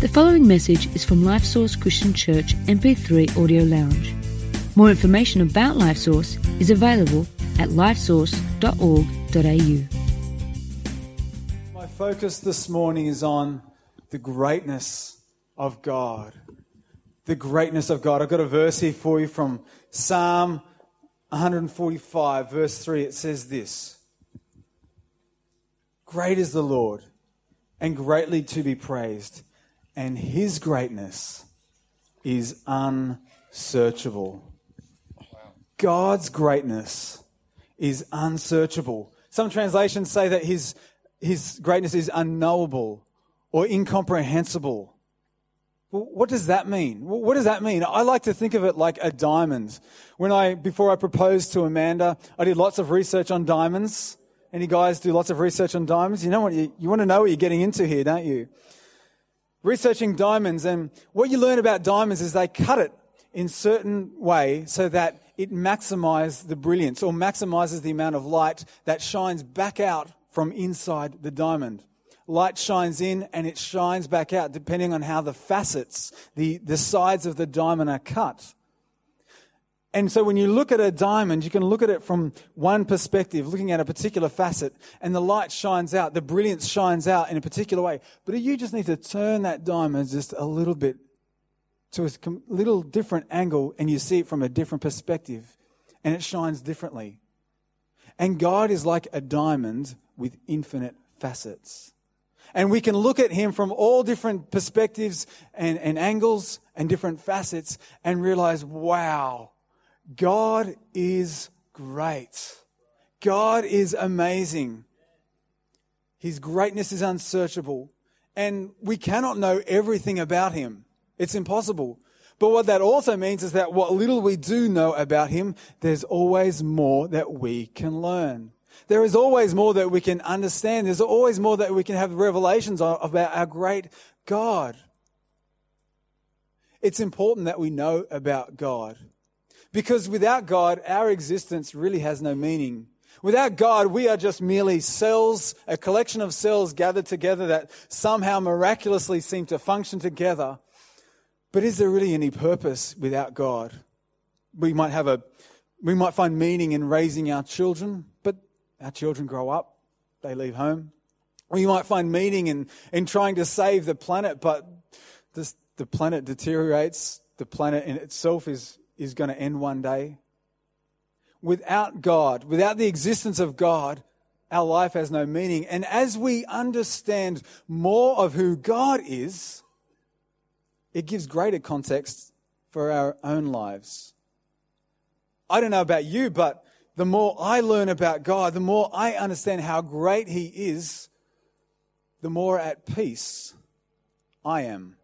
The following message is from Life Source Christian Church MP3 Audio Lounge. More information about Life Source is available at lifesource.org.au. My focus this morning is on the greatness of God. The greatness of God. I've got a verse here for you from Psalm 145, verse 3. It says this Great is the Lord, and greatly to be praised and his greatness is unsearchable. God's greatness is unsearchable. Some translations say that his, his greatness is unknowable or incomprehensible. Well, what does that mean? What does that mean? I like to think of it like a diamond. When I, before I proposed to Amanda, I did lots of research on diamonds. Any guys do lots of research on diamonds? You know what you, you want to know what you're getting into here, don't you? Researching diamonds, and what you learn about diamonds is they cut it in certain way so that it maximizes the brilliance or maximizes the amount of light that shines back out from inside the diamond. Light shines in and it shines back out depending on how the facets, the, the sides of the diamond are cut. And so when you look at a diamond, you can look at it from one perspective, looking at a particular facet, and the light shines out, the brilliance shines out in a particular way. But you just need to turn that diamond just a little bit to a little different angle, and you see it from a different perspective, and it shines differently. And God is like a diamond with infinite facets. And we can look at him from all different perspectives and, and angles and different facets and realize, wow, God is great. God is amazing. His greatness is unsearchable. And we cannot know everything about him. It's impossible. But what that also means is that what little we do know about him, there's always more that we can learn. There is always more that we can understand. There's always more that we can have revelations about our great God. It's important that we know about God. Because without God, our existence really has no meaning. Without God, we are just merely cells, a collection of cells gathered together that somehow miraculously seem to function together. But is there really any purpose without God? We might have a, we might find meaning in raising our children, but our children grow up, they leave home. We might find meaning in, in trying to save the planet, but this, the planet deteriorates. The planet in itself is is going to end one day. Without God, without the existence of God, our life has no meaning. And as we understand more of who God is, it gives greater context for our own lives. I don't know about you, but the more I learn about God, the more I understand how great He is, the more at peace I am.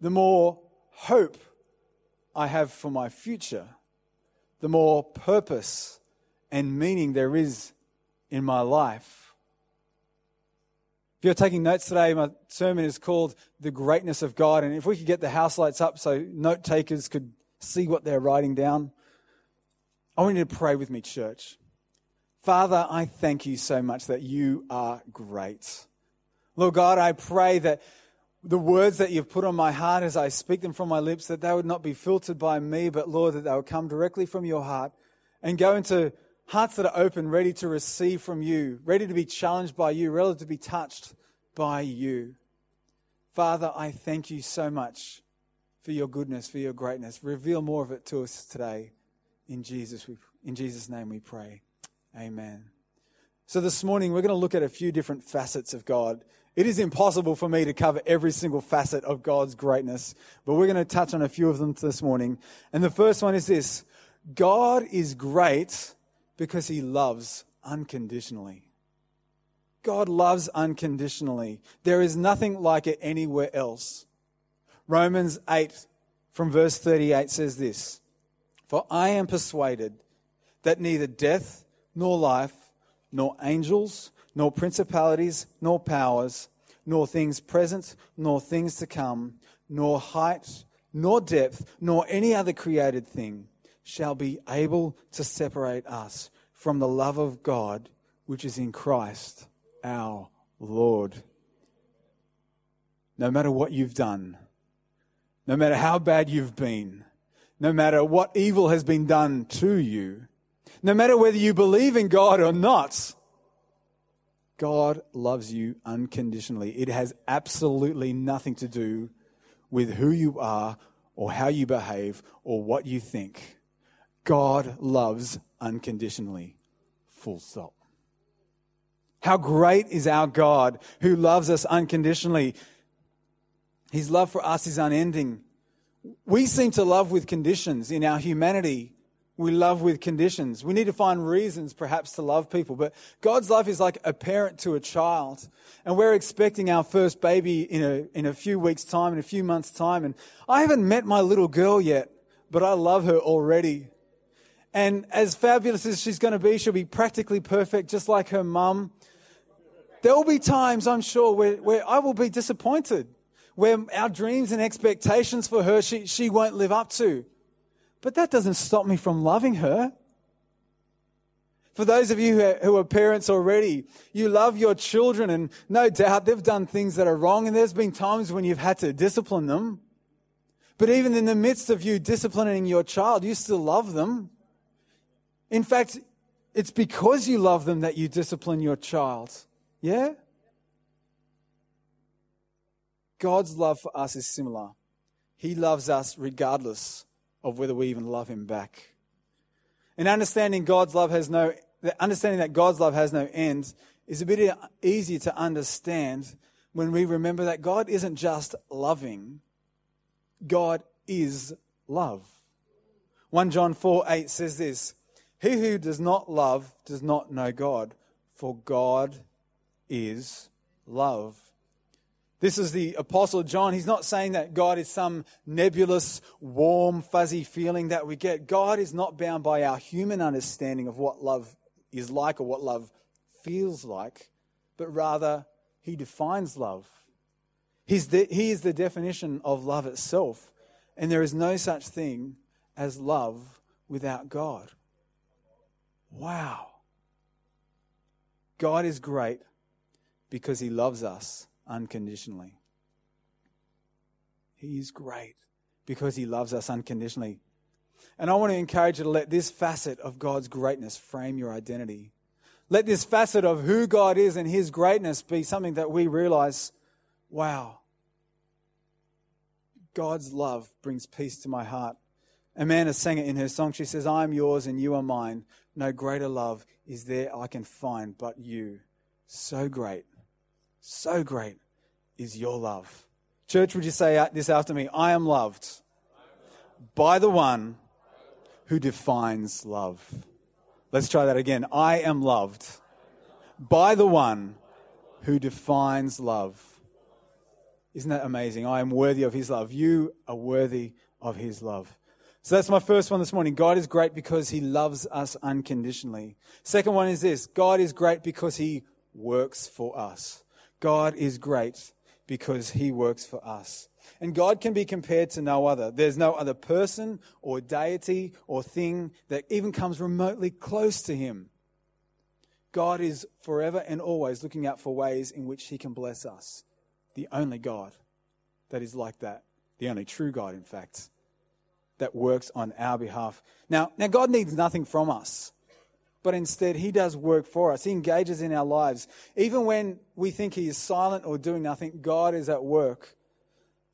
The more hope I have for my future, the more purpose and meaning there is in my life. If you're taking notes today, my sermon is called The Greatness of God. And if we could get the house lights up so note takers could see what they're writing down, I want you to pray with me, church. Father, I thank you so much that you are great. Lord God, I pray that the words that you've put on my heart as I speak them from my lips, that they would not be filtered by me, but Lord, that they would come directly from your heart and go into hearts that are open, ready to receive from you, ready to be challenged by you, ready to be touched by you. Father, I thank you so much for your goodness, for your greatness. Reveal more of it to us today. In Jesus, we, in Jesus' name we pray. Amen. So this morning we're going to look at a few different facets of God it is impossible for me to cover every single facet of God's greatness, but we're going to touch on a few of them this morning. And the first one is this God is great because he loves unconditionally. God loves unconditionally. There is nothing like it anywhere else. Romans 8 from verse 38 says this For I am persuaded that neither death nor life, nor angels, nor principalities, nor powers, nor things present, nor things to come, nor height, nor depth, nor any other created thing shall be able to separate us from the love of God which is in Christ our Lord. no matter what you've done, no matter how bad you've been, no matter what evil has been done to you, no matter whether you believe in God or not, God loves you unconditionally. It has absolutely nothing to do with who you are or how you behave or what you think. God loves unconditionally. Full stop. How great is our God who loves us unconditionally. His love for us is unending. We seem to love with conditions in our humanity. We love with conditions. We need to find reasons perhaps to love people, but God's love is like a parent to a child. And we're expecting our first baby in a, in a few weeks' time, in a few months' time. And I haven't met my little girl yet, but I love her already. And as fabulous as she's going to be, she'll be practically perfect, just like her mum. There will be times, I'm sure, where, where I will be disappointed, where our dreams and expectations for her, she, she won't live up to. But that doesn't stop me from loving her. For those of you who are parents already, you love your children, and no doubt they've done things that are wrong, and there's been times when you've had to discipline them. But even in the midst of you disciplining your child, you still love them. In fact, it's because you love them that you discipline your child. Yeah? God's love for us is similar. He loves us regardless of whether we even love him back. And understanding God's love has no understanding that God's love has no end is a bit easier to understand when we remember that God isn't just loving, God is love. 1 John 4 8 says this He who does not love does not know God, for God is love. This is the Apostle John. He's not saying that God is some nebulous, warm, fuzzy feeling that we get. God is not bound by our human understanding of what love is like or what love feels like, but rather, He defines love. He's the, he is the definition of love itself. And there is no such thing as love without God. Wow. God is great because He loves us unconditionally. He is great because He loves us unconditionally. And I want to encourage you to let this facet of God's greatness frame your identity. Let this facet of who God is and His greatness be something that we realize wow, God's love brings peace to my heart. Amanda sang it in her song. She says, I am yours and you are mine. No greater love is there I can find but you. So great so great is your love. Church, would you say uh, this after me? I am loved by the one who defines love. Let's try that again. I am loved by the one who defines love. Isn't that amazing? I am worthy of his love. You are worthy of his love. So that's my first one this morning. God is great because he loves us unconditionally. Second one is this God is great because he works for us. God is great because he works for us. And God can be compared to no other. There's no other person or deity or thing that even comes remotely close to him. God is forever and always looking out for ways in which he can bless us. The only God that is like that. The only true God, in fact, that works on our behalf. Now, now God needs nothing from us but instead he does work for us. He engages in our lives. Even when we think he is silent or doing nothing, God is at work.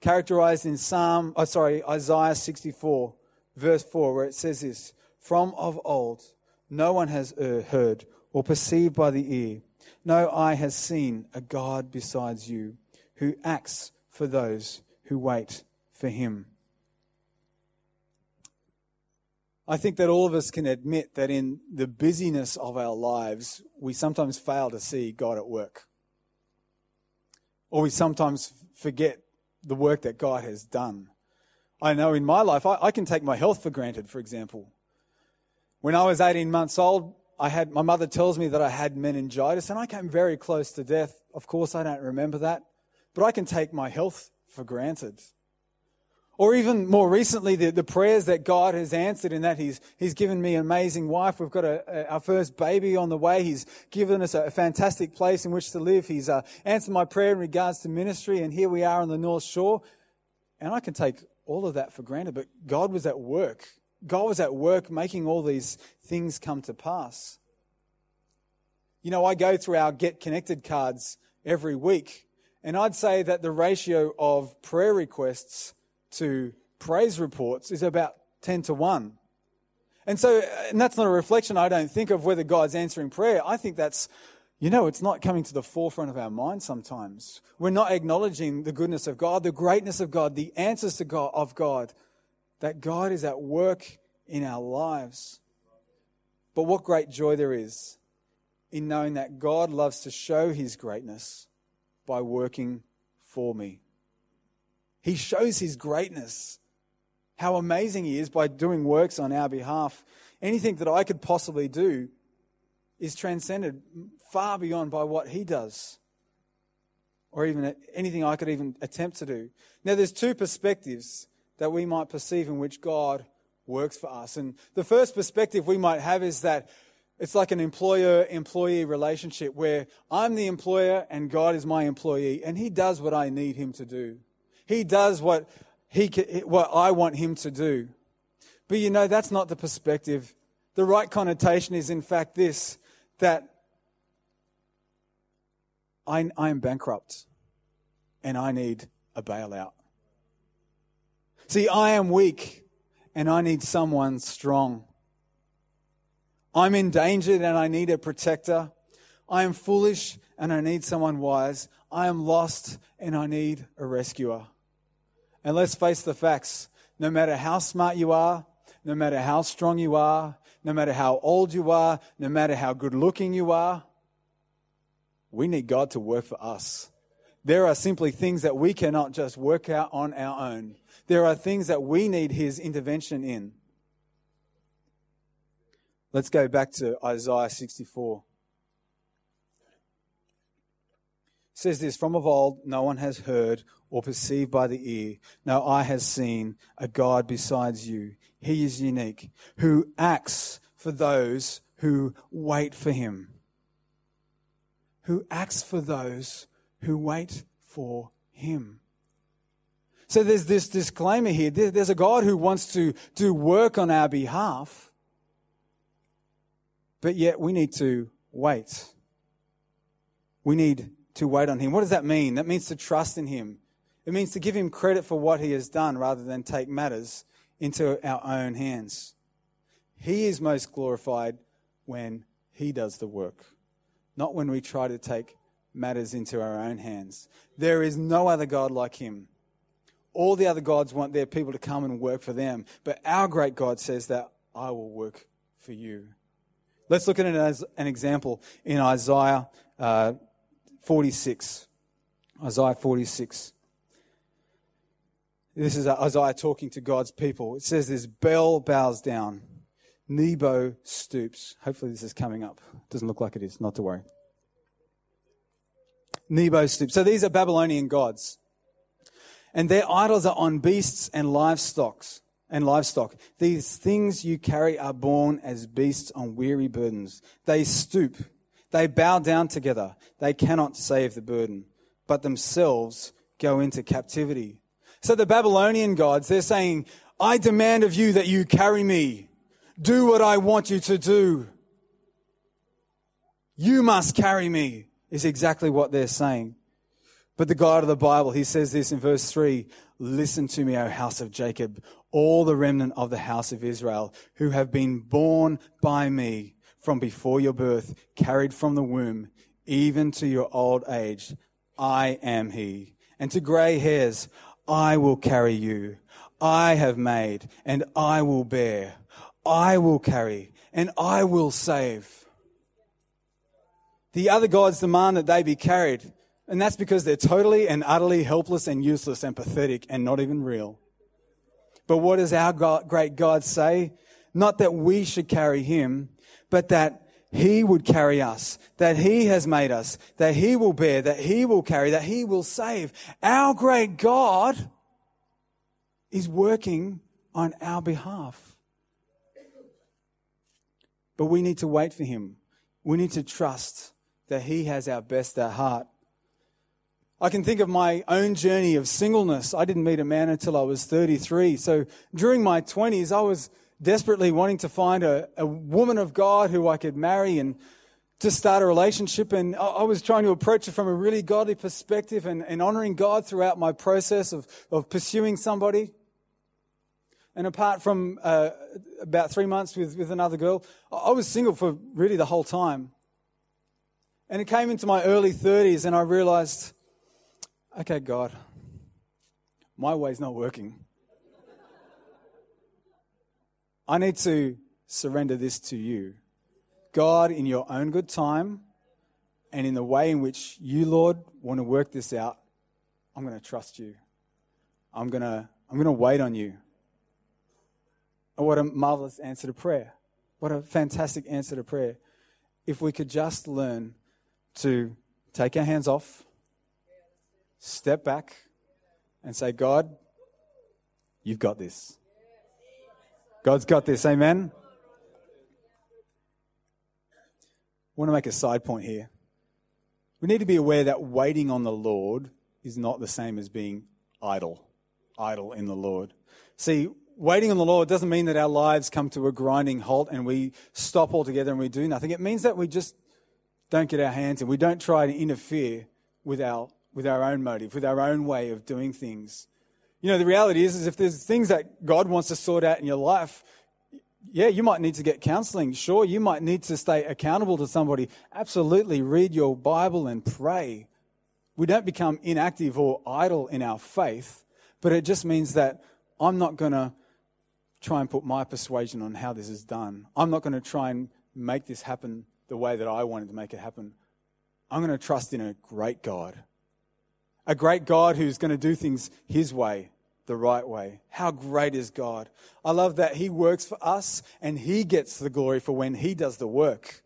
Characterized in Psalm, oh, sorry, Isaiah 64, verse 4, where it says this From of old, no one has uh, heard or perceived by the ear, no eye has seen a God besides you who acts for those who wait for him. I think that all of us can admit that in the busyness of our lives, we sometimes fail to see God at work. Or we sometimes forget the work that God has done. I know in my life, I, I can take my health for granted, for example. When I was 18 months old, I had, my mother tells me that I had meningitis and I came very close to death. Of course, I don't remember that, but I can take my health for granted. Or even more recently, the, the prayers that God has answered in that He's, he's given me an amazing wife. We've got a, a, our first baby on the way. He's given us a, a fantastic place in which to live. He's uh, answered my prayer in regards to ministry, and here we are on the North Shore. And I can take all of that for granted, but God was at work. God was at work making all these things come to pass. You know, I go through our Get Connected cards every week, and I'd say that the ratio of prayer requests to praise reports is about 10 to 1. And so, and that's not a reflection, I don't think, of whether God's answering prayer. I think that's, you know, it's not coming to the forefront of our mind sometimes. We're not acknowledging the goodness of God, the greatness of God, the answers to God, of God, that God is at work in our lives. But what great joy there is in knowing that God loves to show his greatness by working for me. He shows his greatness, how amazing he is by doing works on our behalf. Anything that I could possibly do is transcended far beyond by what he does, or even anything I could even attempt to do. Now, there's two perspectives that we might perceive in which God works for us. And the first perspective we might have is that it's like an employer employee relationship where I'm the employer and God is my employee, and He does what I need Him to do. He does what, he, what I want him to do. But you know, that's not the perspective. The right connotation is, in fact, this that I, I am bankrupt and I need a bailout. See, I am weak and I need someone strong. I'm endangered and I need a protector. I am foolish and I need someone wise. I am lost and I need a rescuer. And let's face the facts no matter how smart you are, no matter how strong you are, no matter how old you are, no matter how good looking you are, we need God to work for us. There are simply things that we cannot just work out on our own. There are things that we need His intervention in. Let's go back to Isaiah 64. It says this From of old, no one has heard or perceived by the ear. No eye has seen a God besides you. He is unique, who acts for those who wait for him. Who acts for those who wait for him. So there's this disclaimer here. There's a God who wants to do work on our behalf, but yet we need to wait. We need to wait on him. What does that mean? That means to trust in him. It means to give him credit for what he has done rather than take matters into our own hands. He is most glorified when he does the work, not when we try to take matters into our own hands. There is no other God like him. All the other gods want their people to come and work for them, but our great God says that I will work for you. Let's look at it as an example in Isaiah uh, 46. Isaiah 46. This is Isaiah talking to God's people. It says this Bel bows down, Nebo stoops. Hopefully, this is coming up. Doesn't look like it is, not to worry. Nebo stoops. So these are Babylonian gods. And their idols are on beasts and livestock. And livestock. These things you carry are borne as beasts on weary burdens. They stoop. They bow down together. They cannot save the burden, but themselves go into captivity. So the Babylonian gods, they're saying, I demand of you that you carry me. Do what I want you to do. You must carry me, is exactly what they're saying. But the God of the Bible, he says this in verse 3 Listen to me, O house of Jacob, all the remnant of the house of Israel, who have been borne by me from before your birth, carried from the womb, even to your old age. I am he. And to grey hairs, I will carry you. I have made and I will bear. I will carry and I will save. The other gods demand that they be carried, and that's because they're totally and utterly helpless and useless and pathetic and not even real. But what does our God, great God say? Not that we should carry him, but that he would carry us, that He has made us, that He will bear, that He will carry, that He will save. Our great God is working on our behalf. But we need to wait for Him. We need to trust that He has our best at heart. I can think of my own journey of singleness. I didn't meet Amanda until I was 33. So during my 20s, I was desperately wanting to find a, a woman of God who I could marry and to start a relationship. And I was trying to approach it from a really godly perspective and, and honoring God throughout my process of, of pursuing somebody. And apart from uh, about three months with, with another girl, I was single for really the whole time. And it came into my early 30s, and I realized, okay, God, my way's not working. I need to surrender this to you. God, in your own good time and in the way in which you, Lord, want to work this out, I'm going to trust you. I'm going to, I'm going to wait on you. And what a marvelous answer to prayer. What a fantastic answer to prayer. If we could just learn to take our hands off, step back, and say, God, you've got this. God's got this. Amen. I want to make a side point here. We need to be aware that waiting on the Lord is not the same as being idle, idle in the Lord. See, waiting on the Lord doesn't mean that our lives come to a grinding halt and we stop altogether and we do nothing. It means that we just don't get our hands in. We don't try to interfere with our, with our own motive, with our own way of doing things. You know, the reality is, is if there's things that God wants to sort out in your life, yeah, you might need to get counseling. Sure, you might need to stay accountable to somebody. Absolutely, read your Bible and pray. We don't become inactive or idle in our faith, but it just means that I'm not going to try and put my persuasion on how this is done. I'm not going to try and make this happen the way that I wanted to make it happen. I'm going to trust in a great God. A great God who's going to do things His way, the right way. How great is God? I love that He works for us and He gets the glory for when He does the work.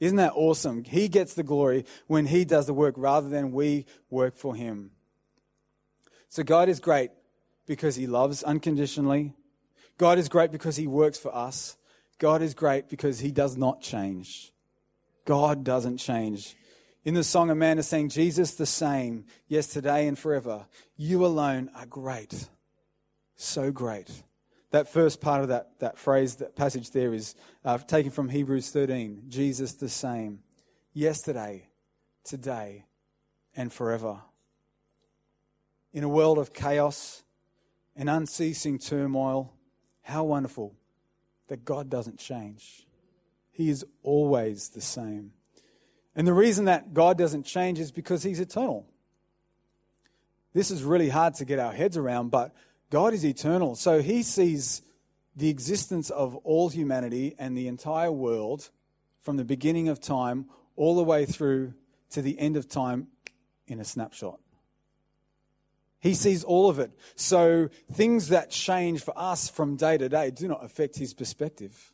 Isn't that awesome? He gets the glory when He does the work rather than we work for Him. So God is great because He loves unconditionally. God is great because He works for us. God is great because He does not change. God doesn't change. In the song, Amanda is saying, Jesus the same, yesterday and forever. You alone are great. So great. That first part of that, that phrase, that passage there is uh, taken from Hebrews 13. Jesus the same, yesterday, today, and forever. In a world of chaos and unceasing turmoil, how wonderful that God doesn't change. He is always the same. And the reason that God doesn't change is because He's eternal. This is really hard to get our heads around, but God is eternal. So He sees the existence of all humanity and the entire world from the beginning of time all the way through to the end of time in a snapshot. He sees all of it. So things that change for us from day to day do not affect his perspective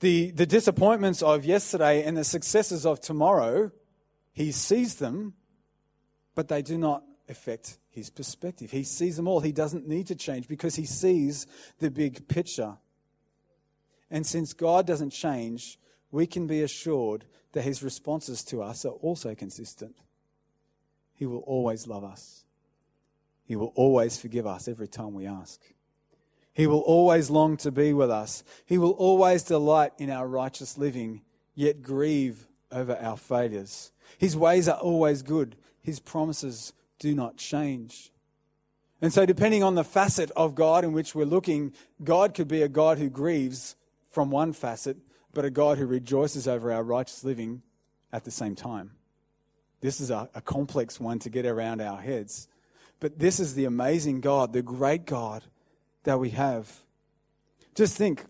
the, the disappointments of yesterday and the successes of tomorrow, he sees them, but they do not affect his perspective. He sees them all. He doesn't need to change because he sees the big picture. And since God doesn't change, we can be assured that his responses to us are also consistent. He will always love us. He will always forgive us every time we ask. He will always long to be with us. He will always delight in our righteous living, yet grieve over our failures. His ways are always good. His promises do not change. And so, depending on the facet of God in which we're looking, God could be a God who grieves from one facet, but a God who rejoices over our righteous living at the same time. This is a, a complex one to get around our heads. But this is the amazing God, the great God that we have. Just think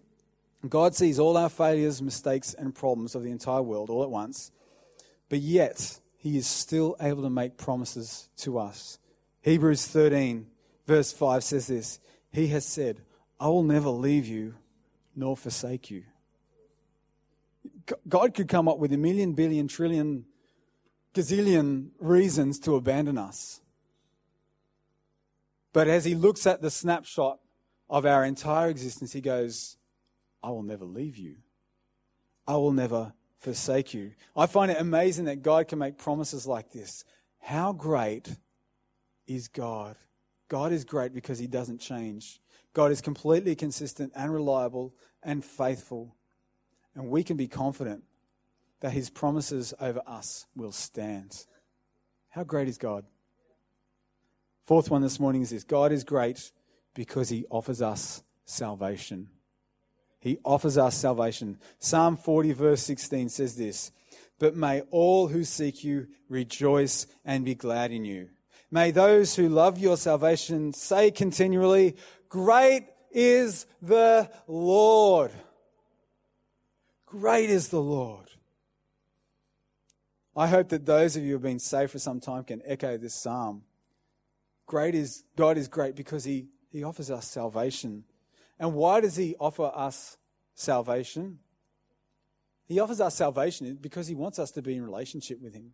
God sees all our failures, mistakes, and problems of the entire world all at once, but yet He is still able to make promises to us. Hebrews 13, verse 5 says this He has said, I will never leave you nor forsake you. God could come up with a million, billion, trillion, gazillion reasons to abandon us. But as he looks at the snapshot of our entire existence, he goes, I will never leave you. I will never forsake you. I find it amazing that God can make promises like this. How great is God? God is great because he doesn't change. God is completely consistent and reliable and faithful. And we can be confident that his promises over us will stand. How great is God? Fourth one this morning is this God is great because he offers us salvation. He offers us salvation. Psalm 40, verse 16 says this But may all who seek you rejoice and be glad in you. May those who love your salvation say continually, Great is the Lord. Great is the Lord. I hope that those of you who have been saved for some time can echo this psalm. Great is God is great because he, he offers us salvation. And why does he offer us salvation? He offers us salvation because he wants us to be in relationship with him.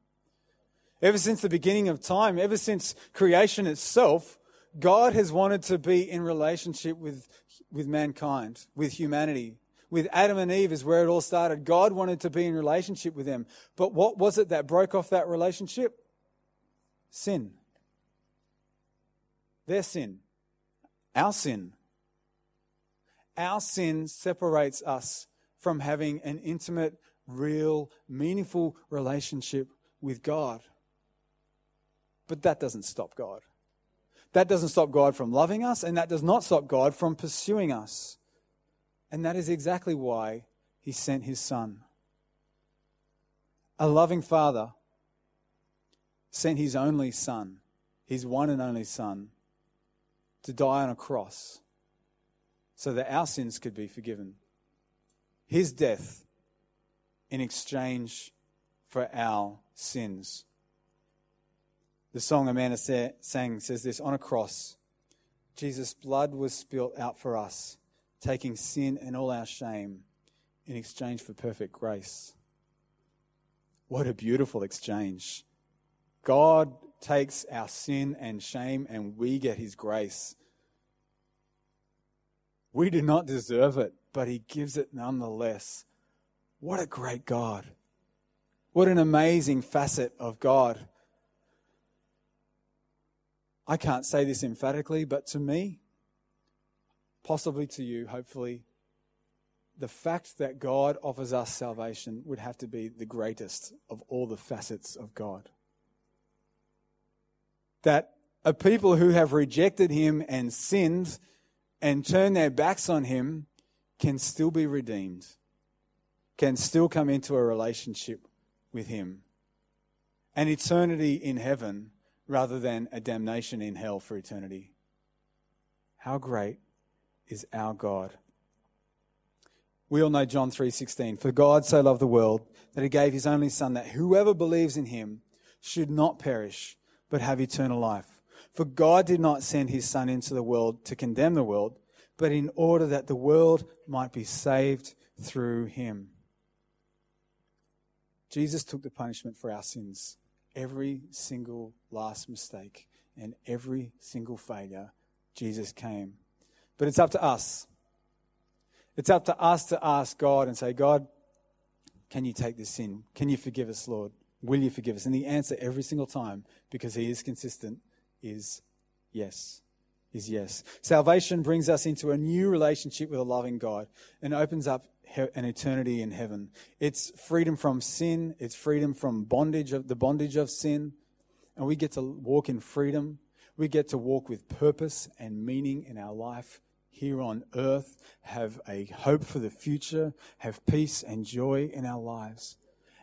Ever since the beginning of time, ever since creation itself, God has wanted to be in relationship with, with mankind, with humanity. With Adam and Eve is where it all started. God wanted to be in relationship with them. But what was it that broke off that relationship? Sin. Their sin. Our sin. Our sin separates us from having an intimate, real, meaningful relationship with God. But that doesn't stop God. That doesn't stop God from loving us, and that does not stop God from pursuing us. And that is exactly why he sent his son. A loving father sent his only son, his one and only son, to die on a cross so that our sins could be forgiven. His death in exchange for our sins. The song Amanda sang says this On a cross, Jesus' blood was spilt out for us, taking sin and all our shame in exchange for perfect grace. What a beautiful exchange. God takes our sin and shame, and we get his grace. We do not deserve it, but he gives it nonetheless. What a great God. What an amazing facet of God. I can't say this emphatically, but to me, possibly to you, hopefully, the fact that God offers us salvation would have to be the greatest of all the facets of God. That a people who have rejected Him and sinned and turn their backs on Him can still be redeemed, can still come into a relationship with Him. An eternity in heaven rather than a damnation in hell for eternity. How great is our God? We all know John 3:16, for God so loved the world that he gave his only son that whoever believes in him should not perish but have eternal life. For God did not send his son into the world to condemn the world, but in order that the world might be saved through him. Jesus took the punishment for our sins every single last mistake and every single failure, Jesus came. But it's up to us. It's up to us to ask God and say, God, can you take this sin? Can you forgive us, Lord? Will you forgive us? And the answer every single time, because He is consistent, is yes. Is yes. Salvation brings us into a new relationship with a loving God and opens up an eternity in heaven. It's freedom from sin. It's freedom from bondage of the bondage of sin. And we get to walk in freedom. We get to walk with purpose and meaning in our life here on earth, have a hope for the future, have peace and joy in our lives.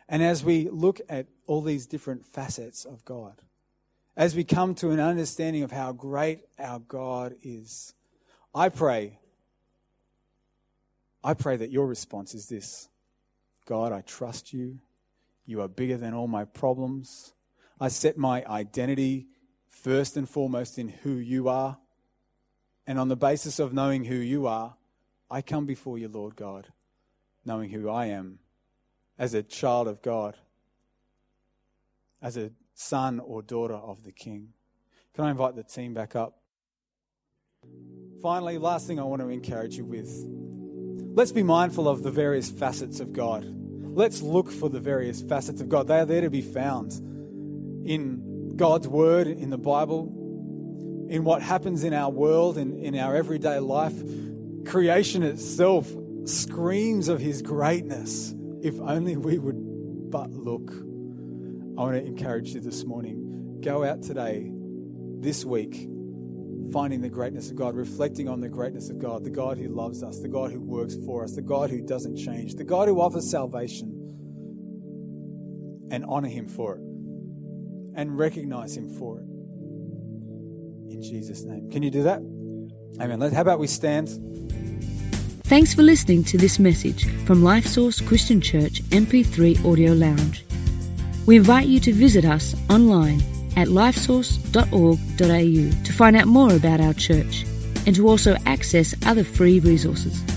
And as we look at all these different facets of God, as we come to an understanding of how great our God is, I pray I pray that your response is this God, I trust you. You are bigger than all my problems. I set my identity first and foremost in who you are. And on the basis of knowing who you are, I come before you, Lord God, knowing who I am as a child of God, as a son or daughter of the King. Can I invite the team back up? finally, last thing I want to encourage you with let's be mindful of the various facets of God. Let's look for the various facets of God. They are there to be found in God's Word, in the Bible, in what happens in our world, in, in our everyday life. Creation itself screams of His greatness. If only we would but look. I want to encourage you this morning. Go out today, this week, finding the greatness of God, reflecting on the greatness of God, the God who loves us, the God who works for us, the God who doesn't change, the God who offers salvation, and honor Him for it, and recognize Him for it. In Jesus' name. Can you do that? Amen. How about we stand? Thanks for listening to this message from LifeSource Christian Church MP3 Audio Lounge. We invite you to visit us online at lifesource.org.au to find out more about our church and to also access other free resources.